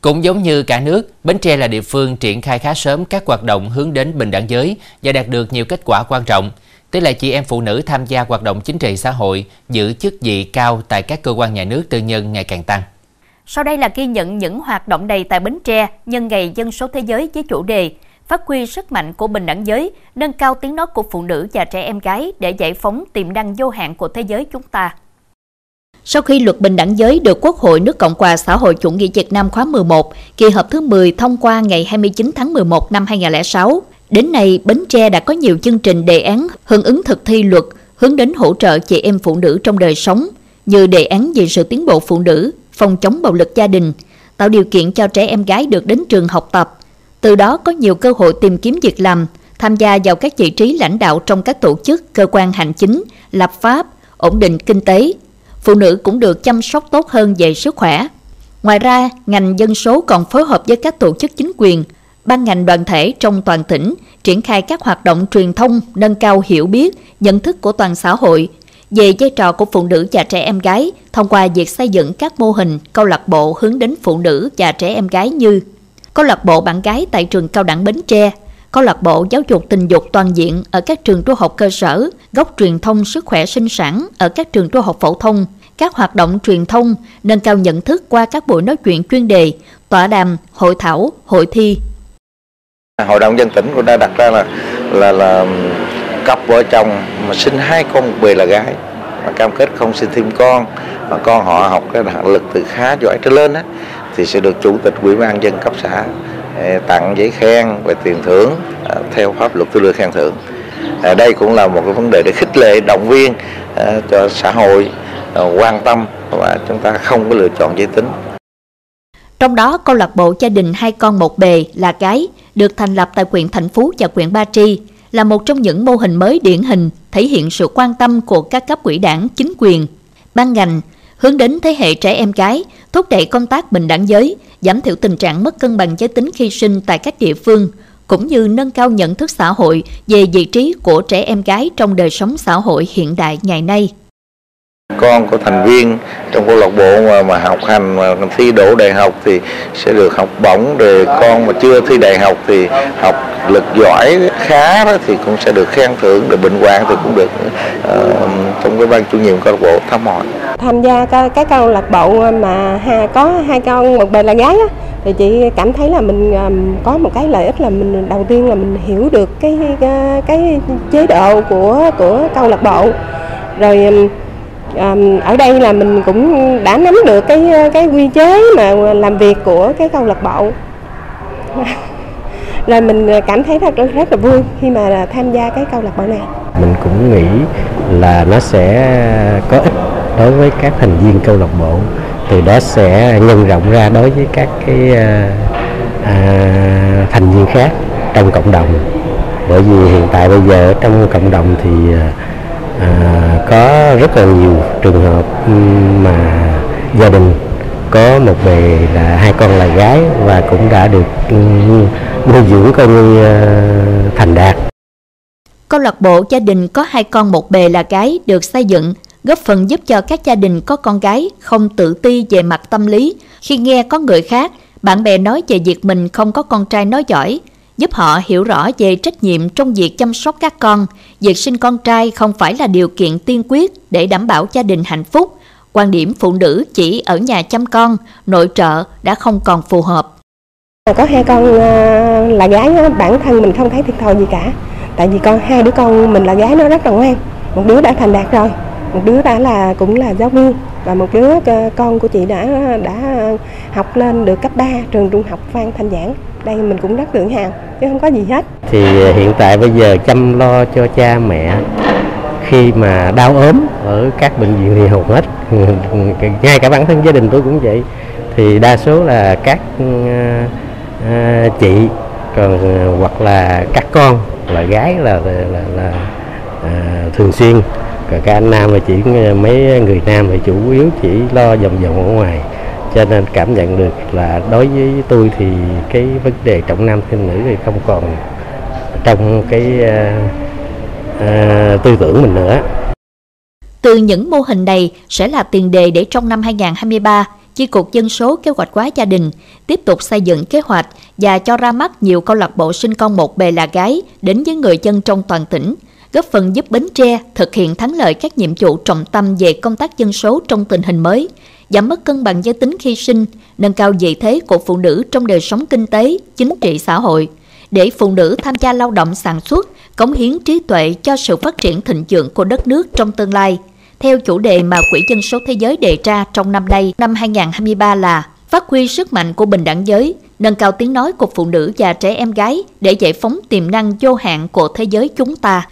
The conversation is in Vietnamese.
Cũng giống như cả nước, Bến Tre là địa phương triển khai khá sớm các hoạt động hướng đến bình đẳng giới và đạt được nhiều kết quả quan trọng. Tỷ lệ chị em phụ nữ tham gia hoạt động chính trị xã hội, giữ chức vị cao tại các cơ quan nhà nước tư nhân ngày càng tăng. Sau đây là ghi nhận những hoạt động này tại Bến Tre nhân ngày dân số thế giới với chủ đề phát huy sức mạnh của bình đẳng giới, nâng cao tiếng nói của phụ nữ và trẻ em gái để giải phóng tiềm năng vô hạn của thế giới chúng ta. Sau khi luật bình đẳng giới được Quốc hội nước Cộng hòa xã hội chủ nghĩa Việt Nam khóa 11, kỳ họp thứ 10 thông qua ngày 29 tháng 11 năm 2006, đến nay Bến Tre đã có nhiều chương trình đề án hưởng ứng thực thi luật hướng đến hỗ trợ chị em phụ nữ trong đời sống, như đề án về sự tiến bộ phụ nữ, phòng chống bạo lực gia đình, tạo điều kiện cho trẻ em gái được đến trường học tập, từ đó có nhiều cơ hội tìm kiếm việc làm, tham gia vào các vị trí lãnh đạo trong các tổ chức, cơ quan hành chính, lập pháp, ổn định kinh tế. Phụ nữ cũng được chăm sóc tốt hơn về sức khỏe. Ngoài ra, ngành dân số còn phối hợp với các tổ chức chính quyền, ban ngành đoàn thể trong toàn tỉnh triển khai các hoạt động truyền thông nâng cao hiểu biết, nhận thức của toàn xã hội về vai trò của phụ nữ và trẻ em gái thông qua việc xây dựng các mô hình câu lạc bộ hướng đến phụ nữ và trẻ em gái như câu lạc bộ bạn gái tại trường cao đẳng Bến Tre, câu lạc bộ giáo dục tình dục toàn diện ở các trường trung học cơ sở, góc truyền thông sức khỏe sinh sản ở các trường trung học phổ thông, các hoạt động truyền thông, nâng cao nhận thức qua các buổi nói chuyện chuyên đề, tọa đàm, hội thảo, hội thi. Hội đồng dân tỉnh cũng đã đặt ra là là là um, cặp vợ chồng mà sinh hai con một bề là gái mà cam kết không sinh thêm con mà con họ học cái lực từ khá giỏi trở lên á thì sẽ được chủ tịch ủy ban dân cấp xã tặng giấy khen về tiền thưởng à, theo pháp luật tư đưa khen thưởng. À, đây cũng là một cái vấn đề để khích lệ động viên à, cho xã hội quan tâm và chúng ta không có lựa chọn giới tính. Trong đó, câu lạc bộ gia đình hai con một bề là cái được thành lập tại huyện Thành Phú và huyện Ba Tri là một trong những mô hình mới điển hình thể hiện sự quan tâm của các cấp quỹ đảng, chính quyền, ban ngành hướng đến thế hệ trẻ em gái, thúc đẩy công tác bình đẳng giới, giảm thiểu tình trạng mất cân bằng giới tính khi sinh tại các địa phương, cũng như nâng cao nhận thức xã hội về vị trí của trẻ em gái trong đời sống xã hội hiện đại ngày nay con của thành viên trong câu lạc bộ mà, mà học hành mà thi đỗ đại học thì sẽ được học bổng. Rồi con mà chưa thi đại học thì học lực giỏi khá đó thì cũng sẽ được khen thưởng rồi bệnh hoạn thì cũng được uh, trong cái ban chủ nhiệm câu lạc bộ thăm hỏi. Tham gia cái, cái câu lạc bộ mà ha, có hai con một bề là gái á, thì chị cảm thấy là mình um, có một cái lợi ích là mình đầu tiên là mình hiểu được cái cái, cái chế độ của của câu lạc bộ. Rồi um, ở đây là mình cũng đã nắm được cái cái quy chế mà làm việc của cái câu lạc bộ. Là mình cảm thấy rất rất là vui khi mà tham gia cái câu lạc bộ này. Mình cũng nghĩ là nó sẽ có ích đối với các thành viên câu lạc bộ từ đó sẽ nhân rộng ra đối với các cái à, à, thành viên khác trong cộng đồng. Bởi vì hiện tại bây giờ trong cộng đồng thì à, à, có rất là nhiều trường hợp mà gia đình có một bề là hai con là gái và cũng đã được nuôi dưỡng coi như ờ, thành đạt. Câu lạc bộ gia đình có hai con một bề là gái được xây dựng góp phần giúp cho các gia đình có con gái không tự ti về mặt tâm lý khi nghe có người khác, bạn bè nói về việc mình không có con trai nói giỏi, giúp họ hiểu rõ về trách nhiệm trong việc chăm sóc các con. Việc sinh con trai không phải là điều kiện tiên quyết để đảm bảo gia đình hạnh phúc. Quan điểm phụ nữ chỉ ở nhà chăm con, nội trợ đã không còn phù hợp. Có hai con à, là gái, bản thân mình không thấy thiệt thòi gì cả. Tại vì con hai đứa con mình là gái nó rất là ngoan. Một đứa đã thành đạt rồi, một đứa đã là cũng là giáo viên và một đứa à, con của chị đã à, đã học lên được cấp 3 trường trung học Phan Thanh Giảng đây mình cũng rất tự hào chứ không có gì hết. Thì à, hiện tại bây giờ chăm lo cho cha mẹ khi mà đau ốm ở các bệnh viện thì hầu hết. Ngay cả bản thân gia đình tôi cũng vậy. Thì đa số là các uh, chị còn uh, hoặc là các con là gái là là, là, là uh, thường xuyên. Còn các anh nam là chỉ mấy người nam thì chủ yếu chỉ lo vòng vòng ở ngoài cho nên cảm nhận được là đối với tôi thì cái vấn đề trọng nam khinh nữ thì không còn trong cái uh, uh, tư tưởng mình nữa. Từ những mô hình này sẽ là tiền đề để trong năm 2023, Chi cục dân số kế hoạch hóa gia đình tiếp tục xây dựng kế hoạch và cho ra mắt nhiều câu lạc bộ sinh con một bề là gái đến với người dân trong toàn tỉnh, góp phần giúp Bến Tre thực hiện thắng lợi các nhiệm vụ trọng tâm về công tác dân số trong tình hình mới, giảm mất cân bằng giới tính khi sinh, nâng cao vị thế của phụ nữ trong đời sống kinh tế, chính trị xã hội, để phụ nữ tham gia lao động sản xuất, cống hiến trí tuệ cho sự phát triển thịnh vượng của đất nước trong tương lai. Theo chủ đề mà Quỹ dân số thế giới đề ra trong năm nay, năm 2023 là phát huy sức mạnh của bình đẳng giới, nâng cao tiếng nói của phụ nữ và trẻ em gái để giải phóng tiềm năng vô hạn của thế giới chúng ta.